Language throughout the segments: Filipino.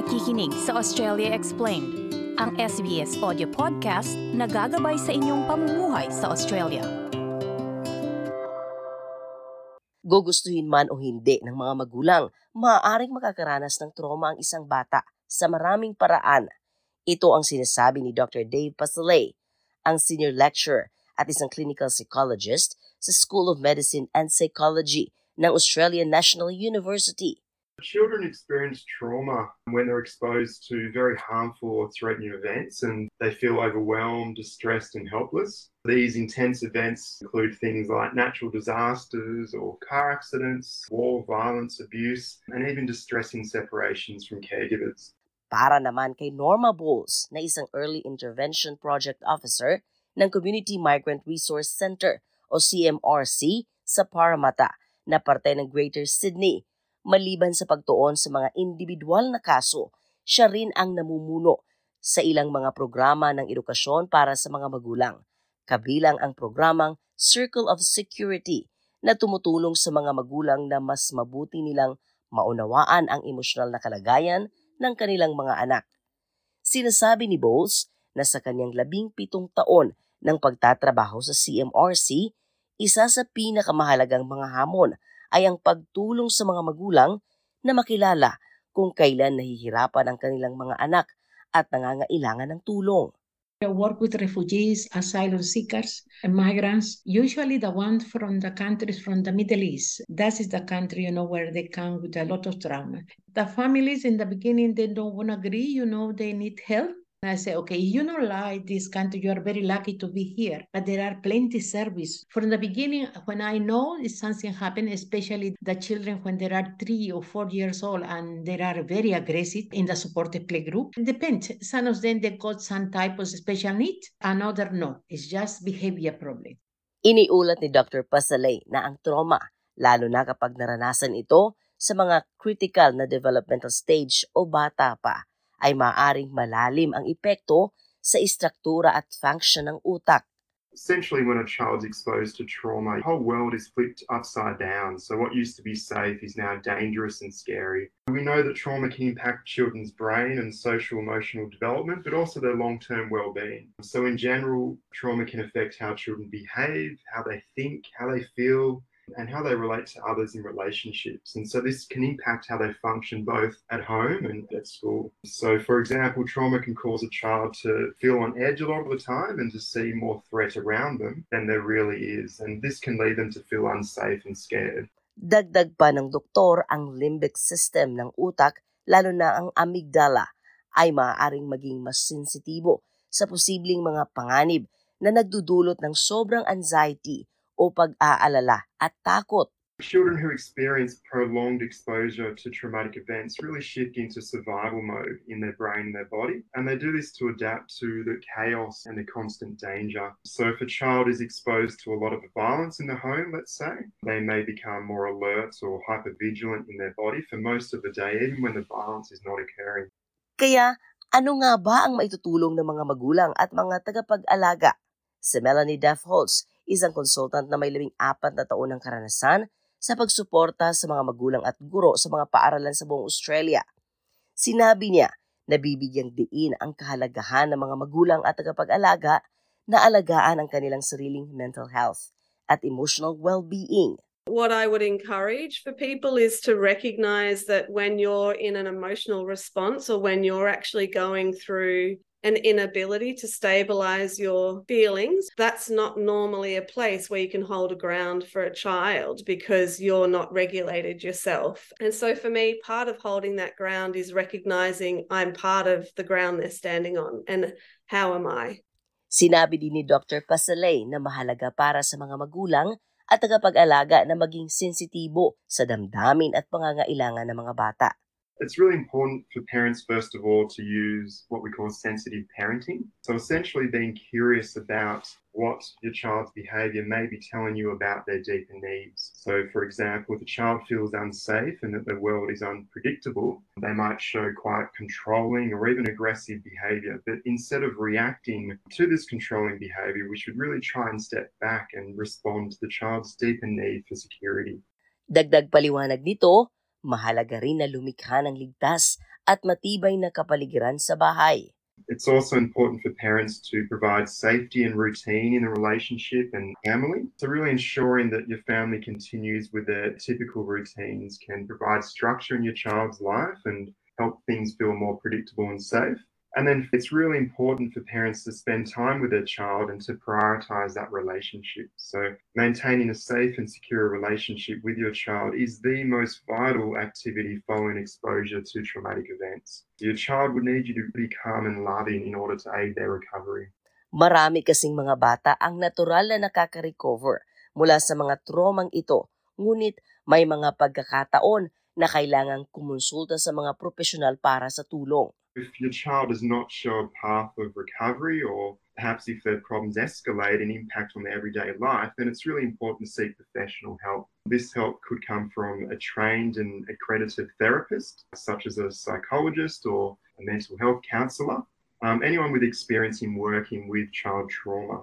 nakikinig sa Australia Explained, ang SBS audio podcast na gagabay sa inyong pamumuhay sa Australia. Gugustuhin man o hindi ng mga magulang, maaaring makakaranas ng trauma ang isang bata sa maraming paraan. Ito ang sinasabi ni Dr. Dave Pasalay, ang senior lecturer at isang clinical psychologist sa School of Medicine and Psychology ng Australian National University. Children experience trauma when they're exposed to very harmful or threatening events and they feel overwhelmed, distressed, and helpless. These intense events include things like natural disasters or car accidents, war, violence, abuse, and even distressing separations from caregivers. Para naman kay Norma Bowles na isang Early Intervention Project Officer ng Community Migrant Resource Center o CMRC sa Parramatta na parte ng Greater Sydney Maliban sa pagtuon sa mga individual na kaso, siya rin ang namumuno sa ilang mga programa ng edukasyon para sa mga magulang, kabilang ang programang Circle of Security na tumutulong sa mga magulang na mas mabuti nilang maunawaan ang emosyonal na kalagayan ng kanilang mga anak. Sinasabi ni Bowles na sa kanyang labing pitong taon ng pagtatrabaho sa CMRC, isa sa pinakamahalagang mga hamon ay ang pagtulong sa mga magulang na makilala kung kailan nahihirapan ang kanilang mga anak at nangangailangan ng tulong. I work with refugees, asylum seekers, and migrants, usually the ones from the countries from the Middle East. That is the country, you know, where they come with a lot of trauma. The families in the beginning, they don't want to agree, you know, they need help. I say, okay, you know, like this country, you are very lucky to be here, but there are plenty service. From the beginning, when I know something happened, especially the children when they are three or four years old and they are very aggressive in the supported play group, it depends. Some of them they got some type of special need, another no. It's just behavior problem. Iniulat ni Dr. Pasalay na ang trauma, lalo na kapag naranasan ito sa mga critical na developmental stage o bata pa, ay malalim ang epekto sa istruktura at function ng utak. Essentially, when a child's exposed to trauma, the whole world is flipped upside down. So, what used to be safe is now dangerous and scary. We know that trauma can impact children's brain and social emotional development, but also their long term well being. So, in general, trauma can affect how children behave, how they think, how they feel, and how they relate to others in relationships. And so this can impact how they function both at home and at school. So, for example, trauma can cause a child to feel on edge a lot of the time and to see more threat around them than there really is. And this can lead them to feel unsafe and scared. Dagdag pa ng doktor ang limbic system ng utak, lalo na ang amygdala, ay maaaring maging mas sensitibo sa posibleng mga panganib na nagdudulot ng sobrang anxiety o pag-aalala at takot. Children who experience prolonged exposure to traumatic events really shift into survival mode in their brain and their body, and they do this to adapt to the chaos and the constant danger. So, if a child is exposed to a lot of violence in the home, let's say, they may become more alert or hypervigilant in their body for most of the day, even when the violence is not occurring. Kaya, ano nga ba ang maitutulong ng mga magulang at mga tagapag-alaga? Si Melanie Duff Holtz, isang consultant na may labing apat na taon ng karanasan sa pagsuporta sa mga magulang at guro sa mga paaralan sa buong Australia. Sinabi niya na bibigyang diin ang kahalagahan ng mga magulang at tagapag-alaga na alagaan ang kanilang sariling mental health at emotional well-being. What I would encourage for people is to recognize that when you're in an emotional response or when you're actually going through an inability to stabilize your feelings, that's not normally a place where you can hold a ground for a child because you're not regulated yourself. And so for me, part of holding that ground is recognizing I'm part of the ground they're standing on and how am I? Sinabi din ni Dr. Pasalay na mahalaga para sa mga magulang at tagapag-alaga na maging sensitibo sa damdamin at pangangailangan ng mga bata. It's really important for parents, first of all, to use what we call sensitive parenting. So, essentially, being curious about what your child's behavior may be telling you about their deeper needs. So, for example, if a child feels unsafe and that the world is unpredictable, they might show quite controlling or even aggressive behavior. But instead of reacting to this controlling behavior, we should really try and step back and respond to the child's deeper need for security. Dagdag paliwanag nito, mahalaga rin na lumikha ng ligtas at matibay na kapaligiran sa bahay. It's also important for parents to provide safety and routine in the relationship and family. So, really ensuring that your family continues with their typical routines can provide structure in your child's life and help things feel more predictable and safe. And then it's really important for parents to spend time with their child and to prioritize that relationship. So, maintaining a safe and secure relationship with your child is the most vital activity following exposure to traumatic events. Your child would need you to be calm and loving in order to aid their recovery. Marami kasing mga bata ang natural na nakaka-recover mula sa mga tromang ito, ngunit may mga pagkakataon na kailangang kumonsulta sa mga profesional para sa tulong. If your child does not show a path of recovery, or perhaps if their problems escalate and impact on their everyday life, then it's really important to seek professional help. This help could come from a trained and accredited therapist, such as a psychologist or a mental health counsellor, um, anyone with experience in working with child trauma.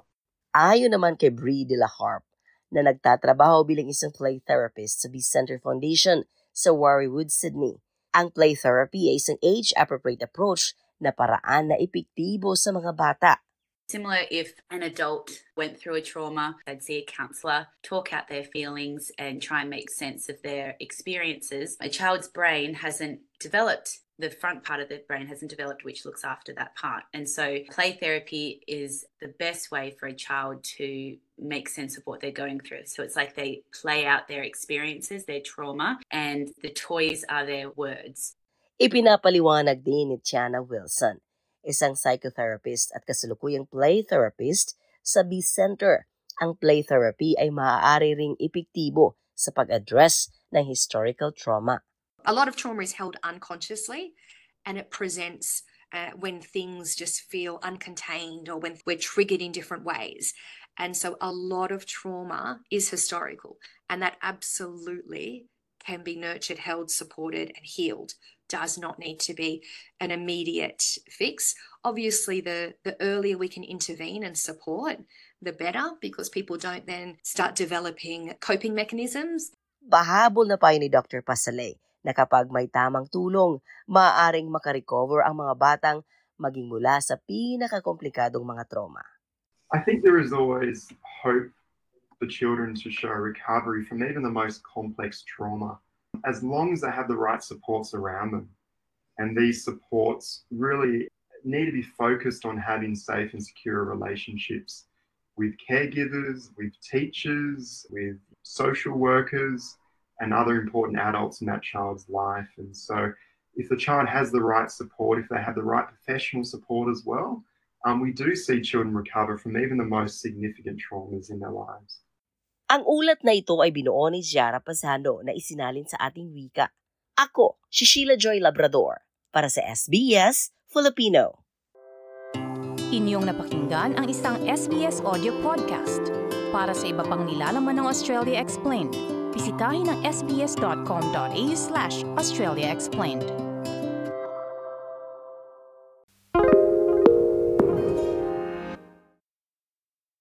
Ayon naman kay Brie de la Harp, na nagtatrabaho bilang isang play therapist sa Beast Center Foundation sa Warriewood, Sydney. Ang play therapy ay isang age-appropriate approach na paraan na epektibo sa mga bata. Similar if an adult went through a trauma, they'd see a counsellor, talk out their feelings, and try and make sense of their experiences. A child's brain hasn't developed, the front part of the brain hasn't developed, which looks after that part. And so, play therapy is the best way for a child to make sense of what they're going through. So, it's like they play out their experiences, their trauma, and the toys are their words. Ipinapaliwanag din ni Tiana Wilson, isang psychotherapist at kasalukuyang play therapist sa B Center. Ang play therapy ay maaari ring epektibo sa pag-address ng historical trauma. A lot of trauma is held unconsciously and it presents uh, when things just feel uncontained or when we're triggered in different ways. And so a lot of trauma is historical, and that absolutely can be nurtured, held, supported, and healed. Does not need to be an immediate fix. Obviously, the, the earlier we can intervene and support, the better, because people don't then start developing coping mechanisms Pahabol na payo ni Dr. Pasalay na kapag may tamang tulong, maaaring makarecover ang mga batang maging mula sa pinakakomplikadong mga trauma. I think there is always hope for children to show recovery from even the most complex trauma, as long as they have the right supports around them. And these supports really need to be focused on having safe and secure relationships with caregivers, with teachers, with social workers, and other important adults in that child's life. And so, if the child has the right support, if they have the right professional support as well, um, we do see children recover from even the most significant traumas in their lives. Ang ulat na ito ay binuo ni Ziara Pasano na isinalin sa ating wika. Ako, si Sheila Joy Labrador, para sa SBS Filipino. Inyong napakinggan ang isang SBS audio podcast. Para sa iba pang nilalaman ng Australia Explained, bisitahin ang sbs.com.au slash Australia Explained.